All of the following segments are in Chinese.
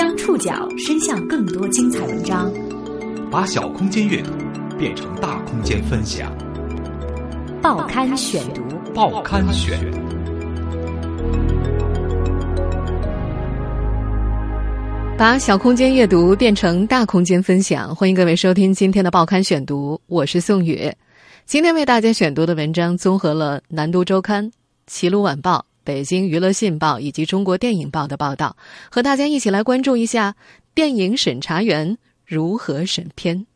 将触角伸向更多精彩文章，把小空间阅读变成大空间分享。报刊选读，报刊选。把小空间阅读变成大空间分享，欢迎各位收听今天的报刊选读，我是宋宇。今天为大家选读的文章综合了《南都周刊》《齐鲁晚报》。北京娱乐信报以及中国电影报的报道，和大家一起来关注一下电影审查员如何审片。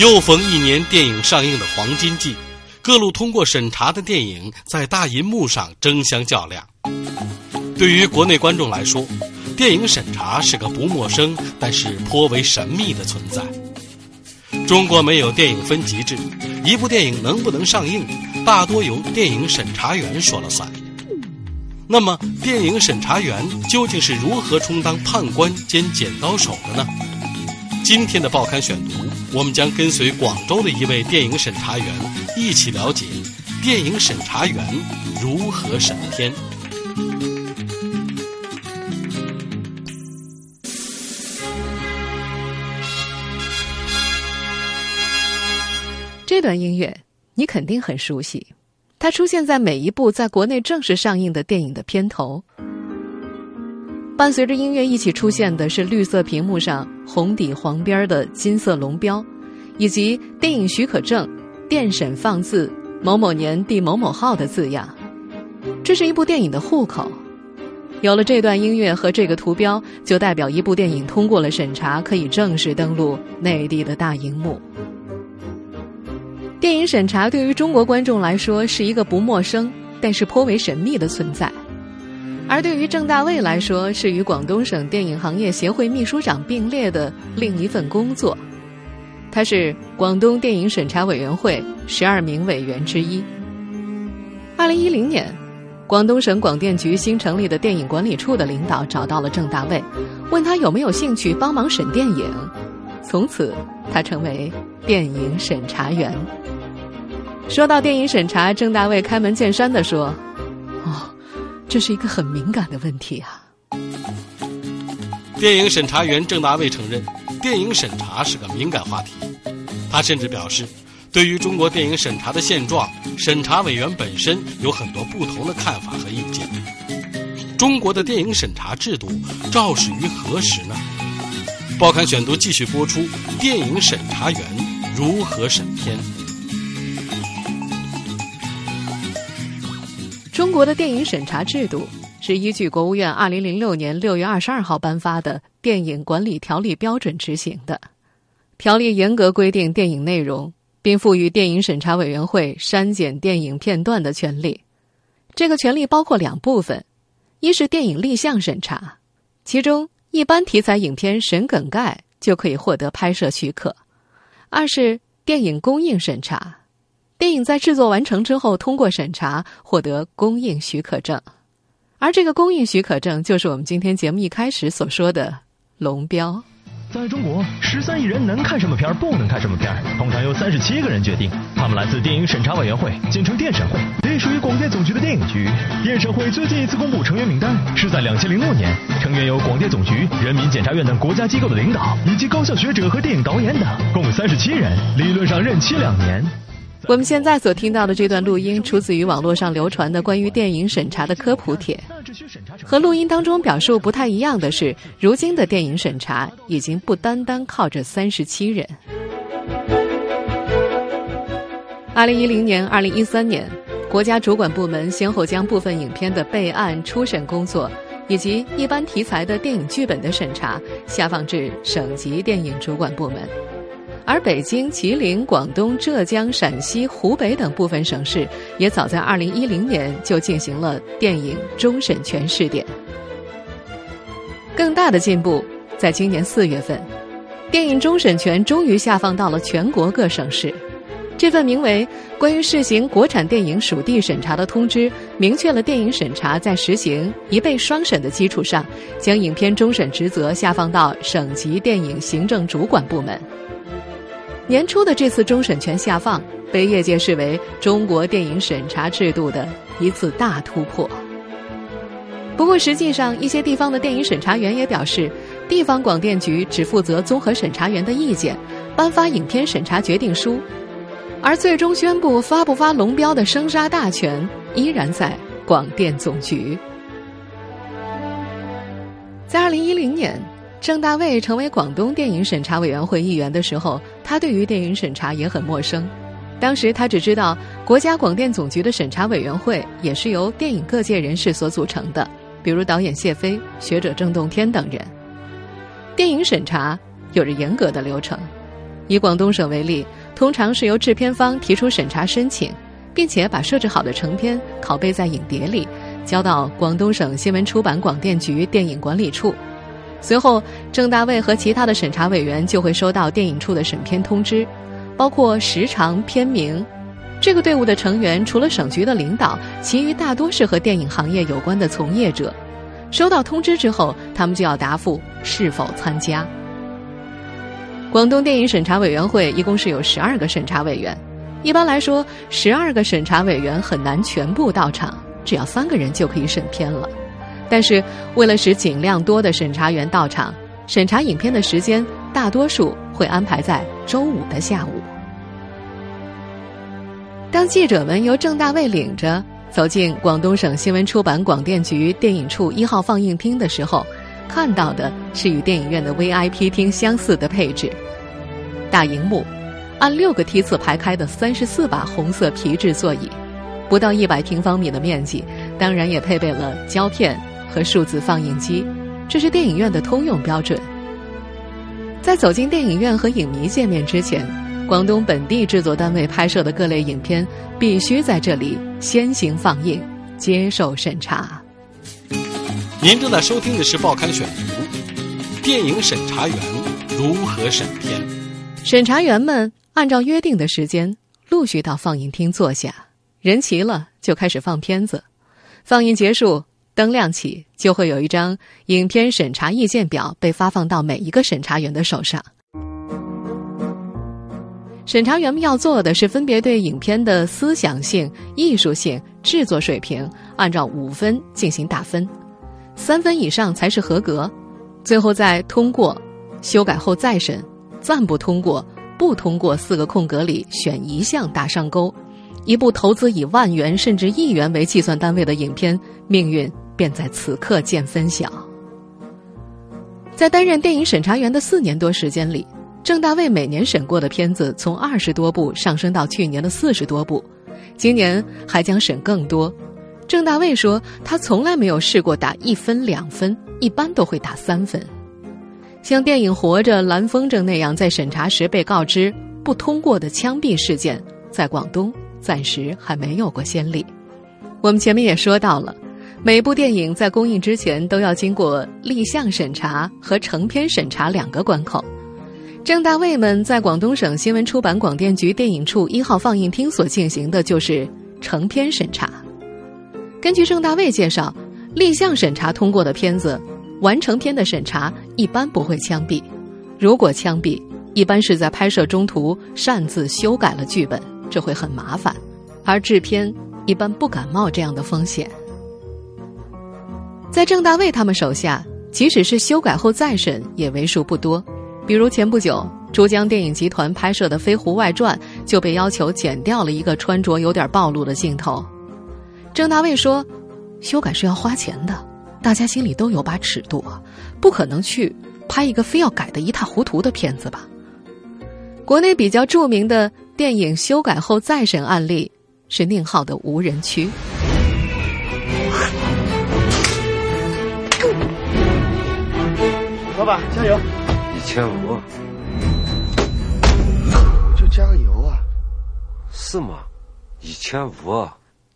又逢一年电影上映的黄金季，各路通过审查的电影在大银幕上争相较量。对于国内观众来说，电影审查是个不陌生但是颇为神秘的存在。中国没有电影分级制，一部电影能不能上映，大多由电影审查员说了算。那么，电影审查员究竟是如何充当判官兼剪刀手的呢？今天的报刊选读，我们将跟随广州的一位电影审查员，一起了解电影审查员如何审片。这段音乐你肯定很熟悉，它出现在每一部在国内正式上映的电影的片头。伴随着音乐一起出现的是绿色屏幕上红底黄边的金色龙标，以及电影许可证、电审放字某某年第某某号的字样。这是一部电影的户口。有了这段音乐和这个图标，就代表一部电影通过了审查，可以正式登陆内地的大荧幕。电影审查对于中国观众来说是一个不陌生，但是颇为神秘的存在；而对于郑大卫来说，是与广东省电影行业协会秘书长并列的另一份工作。他是广东电影审查委员会十二名委员之一。二零一零年，广东省广电局新成立的电影管理处的领导找到了郑大卫，问他有没有兴趣帮忙审电影。从此，他成为电影审查员。说到电影审查，郑大卫开门见山的说：“哦，这是一个很敏感的问题啊。”电影审查员郑大卫承认，电影审查是个敏感话题。他甚至表示，对于中国电影审查的现状，审查委员本身有很多不同的看法和意见。中国的电影审查制度肇始于何时呢？报刊选读继续播出：电影审查员如何审片？中国的电影审查制度是依据国务院二零零六年六月二十二号颁发的《电影管理条例》标准执行的。条例严格规定电影内容，并赋予电影审查委员会删减电影片段的权利。这个权利包括两部分：一是电影立项审查，其中一般题材影片审梗概就可以获得拍摄许可；二是电影公映审查。电影在制作完成之后，通过审查获得公映许可证，而这个公映许可证就是我们今天节目一开始所说的龙标。在中国，十三亿人能看什么片儿，不能看什么片儿，通常由三十七个人决定。他们来自电影审查委员会，简称电审会，隶属于广电总局的电影局。电审会最近一次公布成员名单是在两千零六年，成员有广电总局、人民检察院等国家机构的领导，以及高校学者和电影导演等，共三十七人，理论上任期两年。我们现在所听到的这段录音，出自于网络上流传的关于电影审查的科普帖。和录音当中表述不太一样的是，如今的电影审查已经不单单靠着三十七人。二零一零年、二零一三年，国家主管部门先后将部分影片的备案、初审工作，以及一般题材的电影剧本的审查，下放至省级电影主管部门。而北京、吉林、广东、浙江、陕西、湖北等部分省市，也早在二零一零年就进行了电影终审权试点。更大的进步，在今年四月份，电影终审权终于下放到了全国各省市。这份名为《关于试行国产电影属地审查的通知》，明确了电影审查在实行一倍双审的基础上，将影片终审职责下放到省级电影行政主管部门。年初的这次终审权下放，被业界视为中国电影审查制度的一次大突破。不过，实际上一些地方的电影审查员也表示，地方广电局只负责综合审查员的意见，颁发影片审查决定书，而最终宣布发不发龙标的生杀大权依然在广电总局。在二零一零年，郑大卫成为广东电影审查委员会议员的时候，他对于电影审查也很陌生。当时他只知道国家广电总局的审查委员会也是由电影各界人士所组成的。比如导演谢飞、学者郑洞天等人，电影审查有着严格的流程。以广东省为例，通常是由制片方提出审查申请，并且把设置好的成片拷贝在影碟里，交到广东省新闻出版广电局电影管理处。随后，郑大卫和其他的审查委员就会收到电影处的审片通知，包括时长、片名。这个队伍的成员除了省局的领导，其余大多是和电影行业有关的从业者。收到通知之后，他们就要答复是否参加。广东电影审查委员会一共是有十二个审查委员，一般来说，十二个审查委员很难全部到场，只要三个人就可以审片了。但是，为了使尽量多的审查员到场，审查影片的时间大多数会安排在周五的下午。当记者们由郑大卫领着走进广东省新闻出版广电局电影处一号放映厅的时候，看到的是与电影院的 VIP 厅相似的配置：大荧幕，按六个梯次排开的三十四把红色皮质座椅，不到一百平方米的面积，当然也配备了胶片和数字放映机，这是电影院的通用标准。在走进电影院和影迷见面之前。广东本地制作单位拍摄的各类影片必须在这里先行放映，接受审查。您正在收听的是《报刊选读》，电影审查员如何审片？审查员们按照约定的时间陆续到放映厅坐下，人齐了就开始放片子。放映结束，灯亮起，就会有一张影片审查意见表被发放到每一个审查员的手上。审查员们要做的是分别对影片的思想性、艺术性、制作水平按照五分进行打分，三分以上才是合格，最后在通过、修改后再审、暂不通过、不通过四个空格里选一项打上勾。一部投资以万元甚至亿元为计算单位的影片，命运便在此刻见分晓。在担任电影审查员的四年多时间里。郑大卫每年审过的片子从二十多部上升到去年的四十多部，今年还将审更多。郑大卫说：“他从来没有试过打一分两分，一般都会打三分。像电影《活着》《蓝风筝》那样在审查时被告知不通过的枪毙事件，在广东暂时还没有过先例。”我们前面也说到了，每部电影在公映之前都要经过立项审查和成片审查两个关口。郑大卫们在广东省新闻出版广电局电影处一号放映厅所进行的就是成片审查。根据郑大卫介绍，立项审查通过的片子，完成片的审查一般不会枪毙；如果枪毙，一般是在拍摄中途擅自修改了剧本，这会很麻烦，而制片一般不敢冒这样的风险。在郑大卫他们手下，即使是修改后再审，也为数不多。比如前不久，珠江电影集团拍摄的《飞狐外传》就被要求剪掉了一个穿着有点暴露的镜头。郑大卫说：“修改是要花钱的，大家心里都有把尺度，不可能去拍一个非要改的一塌糊涂的片子吧？”国内比较著名的电影修改后再审案例是宁浩的《无人区》。老板，加油！一千五，就加个油啊？是吗？一千五。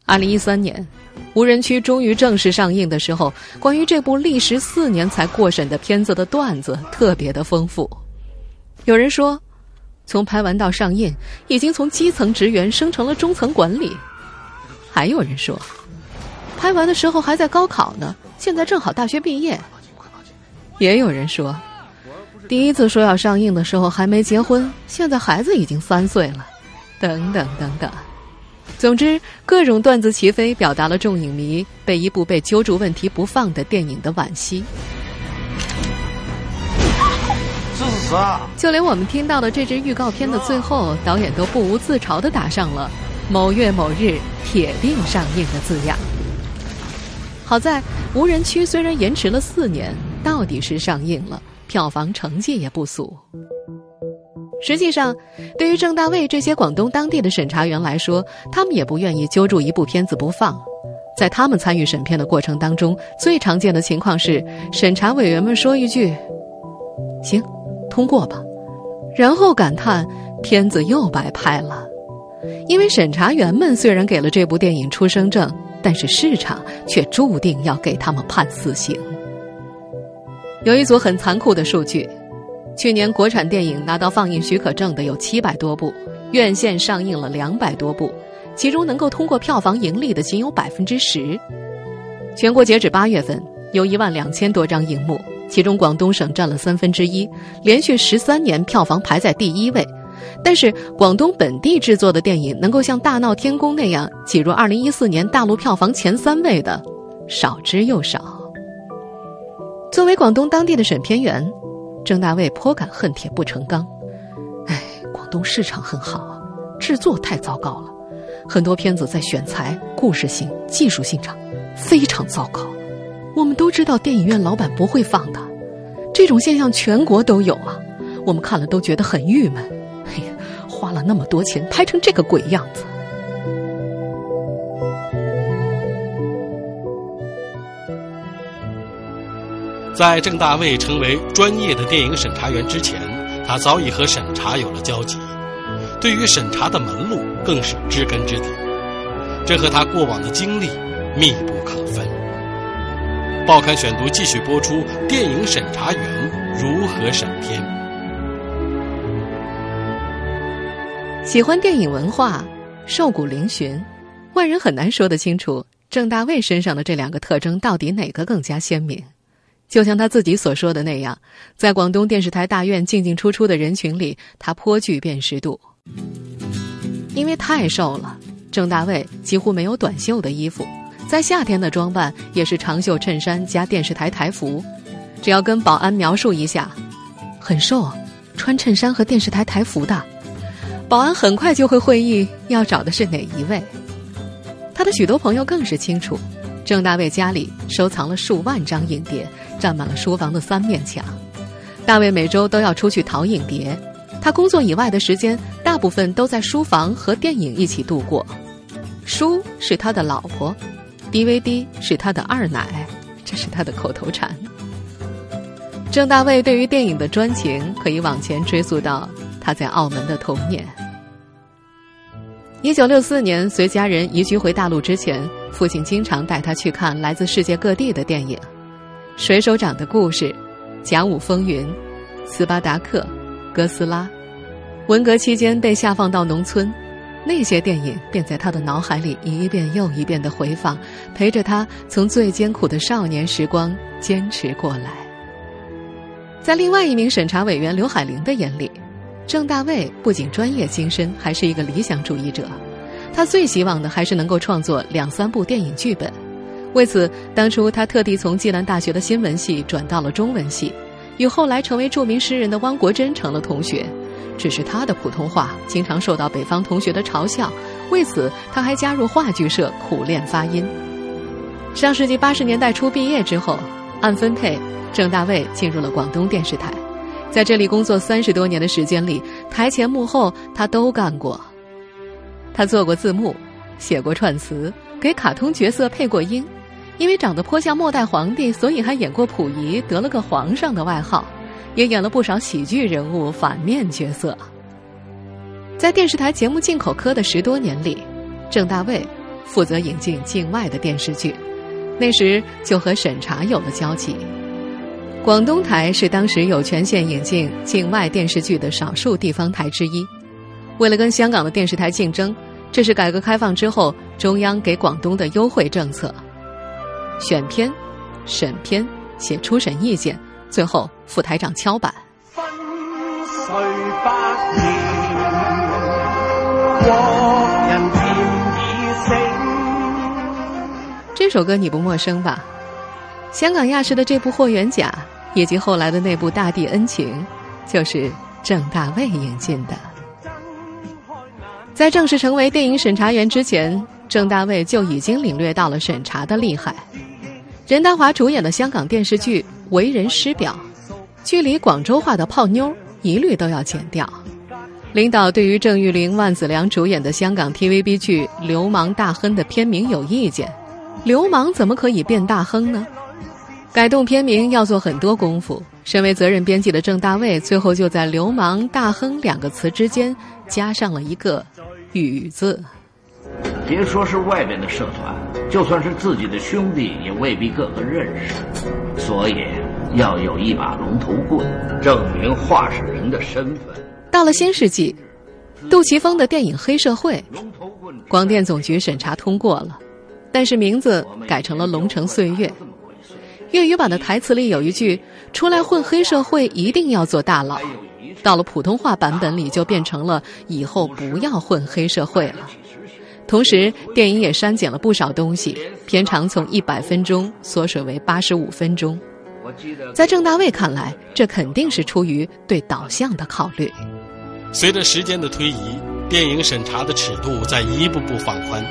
二零一三年，《无人区》终于正式上映的时候，关于这部历时四年才过审的片子的段子特别的丰富。有人说，从拍完到上映，已经从基层职员升成了中层管理；还有人说，拍完的时候还在高考呢，现在正好大学毕业；也有人说。第一次说要上映的时候还没结婚，现在孩子已经三岁了，等等等等。总之，各种段子齐飞，表达了众影迷被一部被揪住问题不放的电影的惋惜。就连我们听到的这支预告片的最后，导演都不无自嘲的打上了“某月某日铁定上映”的字样。好在无人区虽然延迟了四年，到底是上映了，票房成绩也不俗。实际上，对于郑大卫这些广东当地的审查员来说，他们也不愿意揪住一部片子不放。在他们参与审片的过程当中，最常见的情况是，审查委员们说一句：“行，通过吧”，然后感叹片子又白拍了。因为审查员们虽然给了这部电影出生证，但是市场却注定要给他们判死刑。有一组很残酷的数据。去年国产电影拿到放映许可证的有七百多部，院线上映了两百多部，其中能够通过票房盈利的仅有百分之十。全国截止八月份有一万两千多张银幕，其中广东省占了三分之一，连续十三年票房排在第一位。但是广东本地制作的电影能够像《大闹天宫》那样挤入二零一四年大陆票房前三位的，少之又少。作为广东当地的审片员。郑大卫颇感恨铁不成钢，哎，广东市场很好啊，制作太糟糕了，很多片子在选材、故事性、技术性上非常糟糕。我们都知道电影院老板不会放的，这种现象全国都有啊，我们看了都觉得很郁闷。哎呀，花了那么多钱拍成这个鬼样子。在郑大卫成为专业的电影审查员之前，他早已和审查有了交集，对于审查的门路更是知根知底，这和他过往的经历密不可分。报刊选读继续播出：电影审查员如何审片？喜欢电影文化，瘦骨嶙峋，外人很难说得清楚郑大卫身上的这两个特征到底哪个更加鲜明。就像他自己所说的那样，在广东电视台大院进进出出的人群里，他颇具辨识度。因为太瘦了，郑大卫几乎没有短袖的衣服，在夏天的装扮也是长袖衬衫加电视台台服。只要跟保安描述一下，很瘦，穿衬衫和电视台台服的，保安很快就会会意要找的是哪一位。他的许多朋友更是清楚，郑大卫家里收藏了数万张影碟。占满了书房的三面墙，大卫每周都要出去淘影碟。他工作以外的时间，大部分都在书房和电影一起度过。书是他的老婆，DVD 是他的二奶，这是他的口头禅。郑大卫对于电影的专情，可以往前追溯到他在澳门的童年。一九六四年，随家人移居回大陆之前，父亲经常带他去看来自世界各地的电影。水手长的故事，甲午风云，斯巴达克，哥斯拉，文革期间被下放到农村，那些电影便在他的脑海里一遍又一遍的回放，陪着他从最艰苦的少年时光坚持过来。在另外一名审查委员刘海玲的眼里，郑大卫不仅专业精深，还是一个理想主义者。他最希望的还是能够创作两三部电影剧本。为此，当初他特地从暨南大学的新闻系转到了中文系，与后来成为著名诗人的汪国真成了同学。只是他的普通话经常受到北方同学的嘲笑，为此他还加入话剧社苦练发音。上世纪八十年代初毕业之后，按分配，郑大卫进入了广东电视台，在这里工作三十多年的时间里，台前幕后他都干过。他做过字幕，写过串词，给卡通角色配过音。因为长得颇像末代皇帝，所以还演过溥仪，得了个皇上的外号，也演了不少喜剧人物反面角色。在电视台节目进口科的十多年里，郑大卫负责引进境外的电视剧，那时就和审查有了交集。广东台是当时有权限引进境外电视剧的少数地方台之一。为了跟香港的电视台竞争，这是改革开放之后中央给广东的优惠政策。选片、审片、写初审意见，最后副台长敲板。这首歌你不陌生吧？香港亚视的这部《霍元甲》，以及后来的那部《大地恩情》，就是郑大卫引进的。在正式成为电影审查员之前，郑大卫就已经领略到了审查的厉害。任达华主演的香港电视剧《为人师表》，距离广州话的泡妞一律都要剪掉。领导对于郑裕玲、万梓良主演的香港 TVB 剧《流氓大亨》的片名有意见。流氓怎么可以变大亨呢？改动片名要做很多功夫。身为责任编辑的郑大卫，最后就在“流氓”“大亨”两个词之间加上了一个“宇”字。别说是外边的社团，就算是自己的兄弟，也未必个个认识。所以要有一把龙头棍，证明画事人的身份。到了新世纪，杜琪峰的电影《黑社会》，广电总局审查通过了。但是名字改成了《龙城岁月》，粤语版的台词里有一句：“出来混黑社会一定要做大佬。”到了普通话版本里就变成了“以后不要混黑社会了”。同时，电影也删减了不少东西，片长从一百分钟缩水为八十五分钟。在郑大卫看来，这肯定是出于对导向的考虑。随着时间的推移，电影审查的尺度在一步步放宽。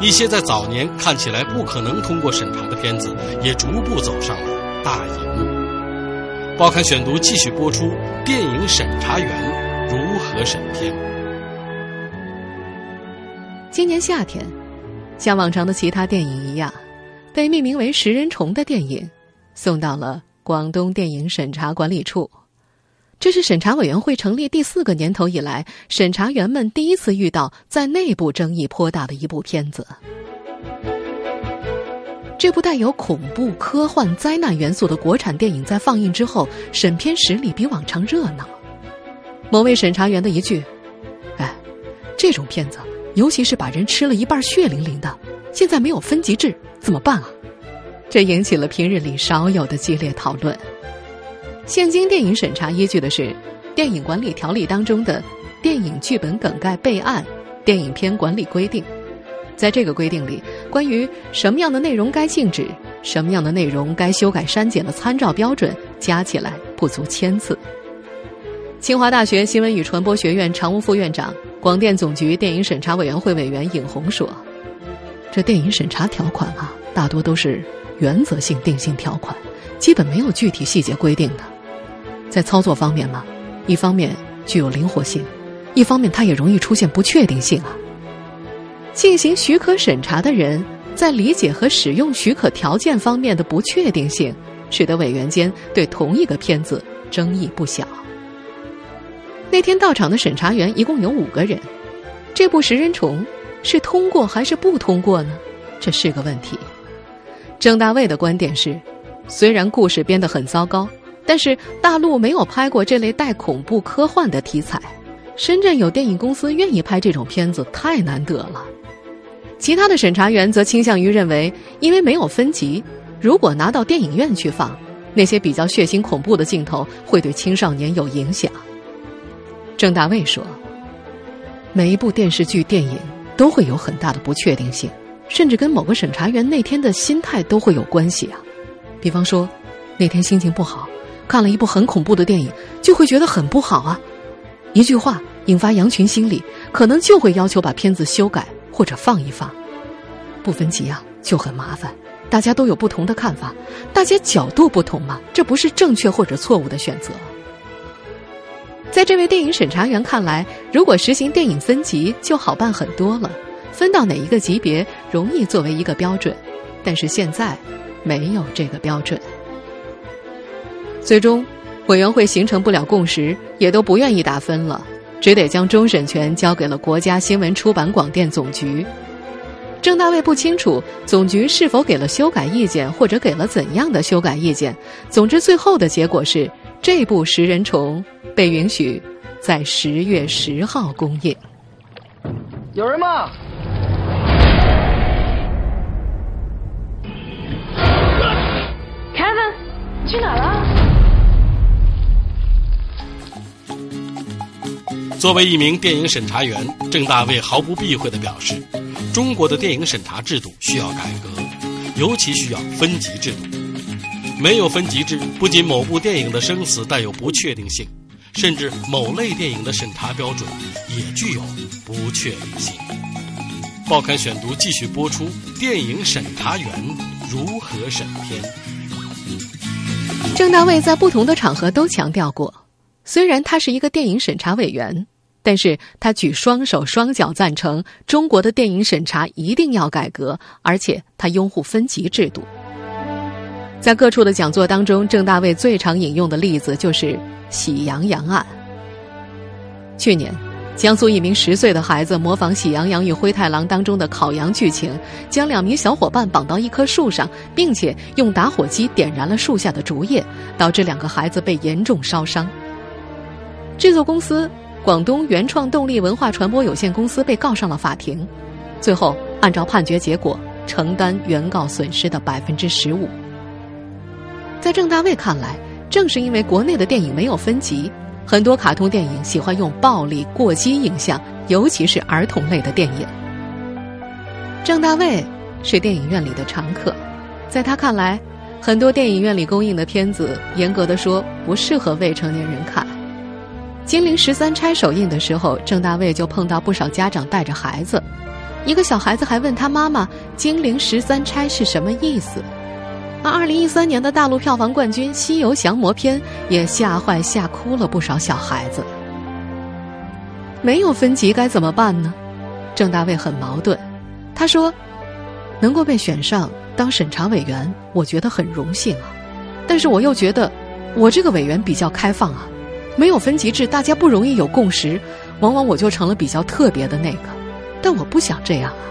一些在早年看起来不可能通过审查的片子，也逐步走上了大荧幕。报刊选读继续播出：电影审查员如何审片？今年夏天，像往常的其他电影一样，被命名为《食人虫》的电影送到了广东电影审查管理处。这是审查委员会成立第四个年头以来，审查员们第一次遇到在内部争议颇大的一部片子。这部带有恐怖、科幻、灾难元素的国产电影在放映之后，审片室里比往常热闹。某位审查员的一句：“哎，这种片子，尤其是把人吃了一半血淋淋的，现在没有分级制，怎么办啊？”这引起了平日里少有的激烈讨论。现今电影审查依据的是《电影管理条例》当中的《电影剧本梗概备案》《电影片管理规定》。在这个规定里，关于什么样的内容该禁止、什么样的内容该修改删减的参照标准，加起来不足千字。清华大学新闻与传播学院常务副院长、广电总局电影审查委员会委员尹红说：“这电影审查条款啊，大多都是原则性定性条款，基本没有具体细节规定的。”在操作方面嘛，一方面具有灵活性，一方面它也容易出现不确定性啊。进行许可审查的人在理解和使用许可条件方面的不确定性，使得委员间对同一个片子争议不小。那天到场的审查员一共有五个人，这部《食人虫》是通过还是不通过呢？这是个问题。郑大卫的观点是，虽然故事编得很糟糕。但是大陆没有拍过这类带恐怖科幻的题材，深圳有电影公司愿意拍这种片子，太难得了。其他的审查员则倾向于认为，因为没有分级，如果拿到电影院去放，那些比较血腥恐怖的镜头会对青少年有影响。郑大卫说：“每一部电视剧、电影都会有很大的不确定性，甚至跟某个审查员那天的心态都会有关系啊。比方说，那天心情不好。”看了一部很恐怖的电影，就会觉得很不好啊！一句话引发羊群心理，可能就会要求把片子修改或者放一放。不分级啊，就很麻烦。大家都有不同的看法，大家角度不同嘛，这不是正确或者错误的选择。在这位电影审查员看来，如果实行电影分级，就好办很多了，分到哪一个级别容易作为一个标准。但是现在没有这个标准。最终，委员会形成不了共识，也都不愿意打分了，只得将终审权交给了国家新闻出版广电总局。郑大卫不清楚总局是否给了修改意见，或者给了怎样的修改意见。总之，最后的结果是这部《食人虫》被允许在十月十号公映。有人吗？Kevin，去哪了？作为一名电影审查员，郑大卫毫不避讳地表示，中国的电影审查制度需要改革，尤其需要分级制度。没有分级制，不仅某部电影的生死带有不确定性，甚至某类电影的审查标准也具有不确定性。报刊选读继续播出：电影审查员如何审片？郑大卫在不同的场合都强调过，虽然他是一个电影审查委员，但是他举双手双脚赞成中国的电影审查一定要改革，而且他拥护分级制度。在各处的讲座当中，郑大卫最常引用的例子就是“喜羊羊案”。去年，江苏一名十岁的孩子模仿《喜羊羊与灰太狼》当中的烤羊剧情，将两名小伙伴绑到一棵树上，并且用打火机点燃了树下的竹叶，导致两个孩子被严重烧伤。制作公司广东原创动力文化传播有限公司被告上了法庭，最后按照判决结果承担原告损失的百分之十五。在郑大卫看来，正是因为国内的电影没有分级，很多卡通电影喜欢用暴力、过激影像，尤其是儿童类的电影。郑大卫是电影院里的常客，在他看来，很多电影院里公映的片子，严格的说不适合未成年人看。《金陵十三钗》首映的时候，郑大卫就碰到不少家长带着孩子，一个小孩子还问他妈妈：“金陵十三钗是什么意思？”而二零一三年的大陆票房冠军《西游降魔篇》也吓坏吓哭了不少小孩子。没有分级该怎么办呢？郑大卫很矛盾。他说：“能够被选上当审查委员，我觉得很荣幸啊。但是我又觉得，我这个委员比较开放啊，没有分级制，大家不容易有共识，往往我就成了比较特别的那个。但我不想这样啊。”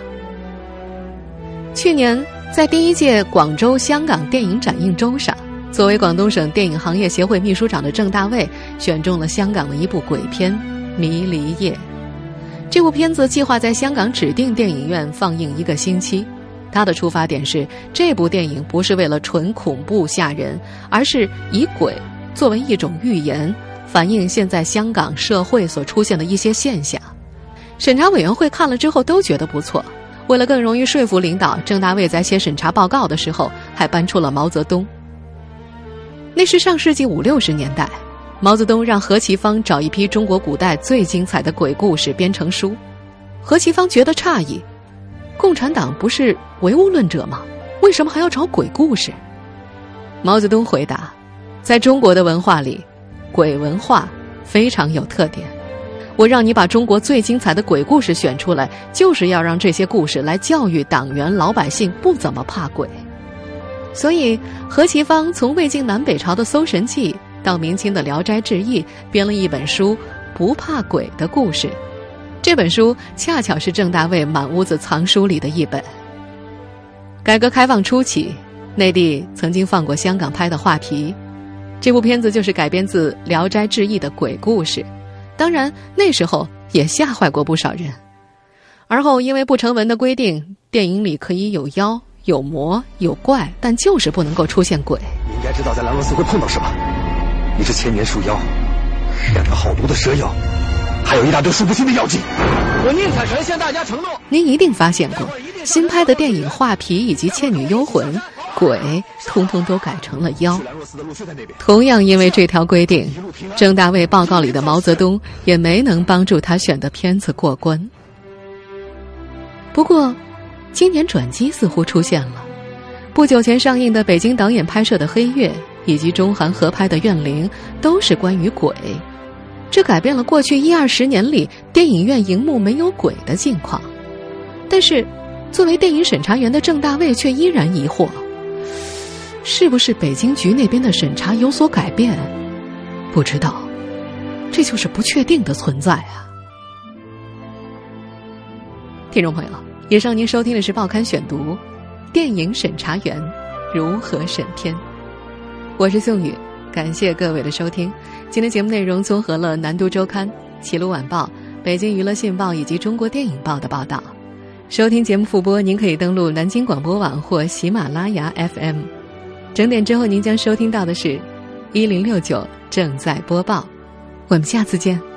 去年。在第一届广州香港电影展映周上，作为广东省电影行业协会秘书长的郑大卫选中了香港的一部鬼片《迷离夜》。这部片子计划在香港指定电影院放映一个星期。他的出发点是，这部电影不是为了纯恐怖吓人，而是以鬼作为一种寓言，反映现在香港社会所出现的一些现象。审查委员会看了之后都觉得不错。为了更容易说服领导，郑大卫在写审查报告的时候还搬出了毛泽东。那是上世纪五六十年代，毛泽东让何其芳找一批中国古代最精彩的鬼故事编成书。何其芳觉得诧异：共产党不是唯物论者吗？为什么还要找鬼故事？毛泽东回答：在中国的文化里，鬼文化非常有特点。我让你把中国最精彩的鬼故事选出来，就是要让这些故事来教育党员老百姓不怎么怕鬼。所以何其芳从魏晋南北朝的《搜神记》到明清的《聊斋志异》，编了一本书《不怕鬼的故事》。这本书恰巧是郑大卫满屋子藏书里的一本。改革开放初期，内地曾经放过香港拍的《画皮》，这部片子就是改编自《聊斋志异》的鬼故事。当然，那时候也吓坏过不少人。而后因为不成文的规定，电影里可以有妖、有魔、有怪，但就是不能够出现鬼。你应该知道在兰若寺会碰到什么：一只千年树妖，两个好毒的蛇妖，还有一大堆数不清的妖精。我宁采臣向大家承诺，您一定发现过，新拍的电影《画皮》以及《倩女幽魂》。鬼通通都改成了妖。同样因为这条规定，郑大卫报告里的毛泽东也没能帮助他选的片子过关。不过，今年转机似乎出现了。不久前上映的北京导演拍摄的《黑月》，以及中韩合拍的《怨灵》，都是关于鬼。这改变了过去一二十年里电影院荧幕没有鬼的境况。但是，作为电影审查员的郑大卫却依然疑惑。是不是北京局那边的审查有所改变？不知道，这就是不确定的存在啊！听众朋友，以上您收听的是《报刊选读》，电影审查员如何审片？我是宋宇，感谢各位的收听。今天节目内容综合了《南都周刊》《齐鲁晚报》《北京娱乐信报》以及《中国电影报》的报道。收听节目复播，您可以登录南京广播网或喜马拉雅 FM。整点之后，您将收听到的是，一零六九正在播报。我们下次见。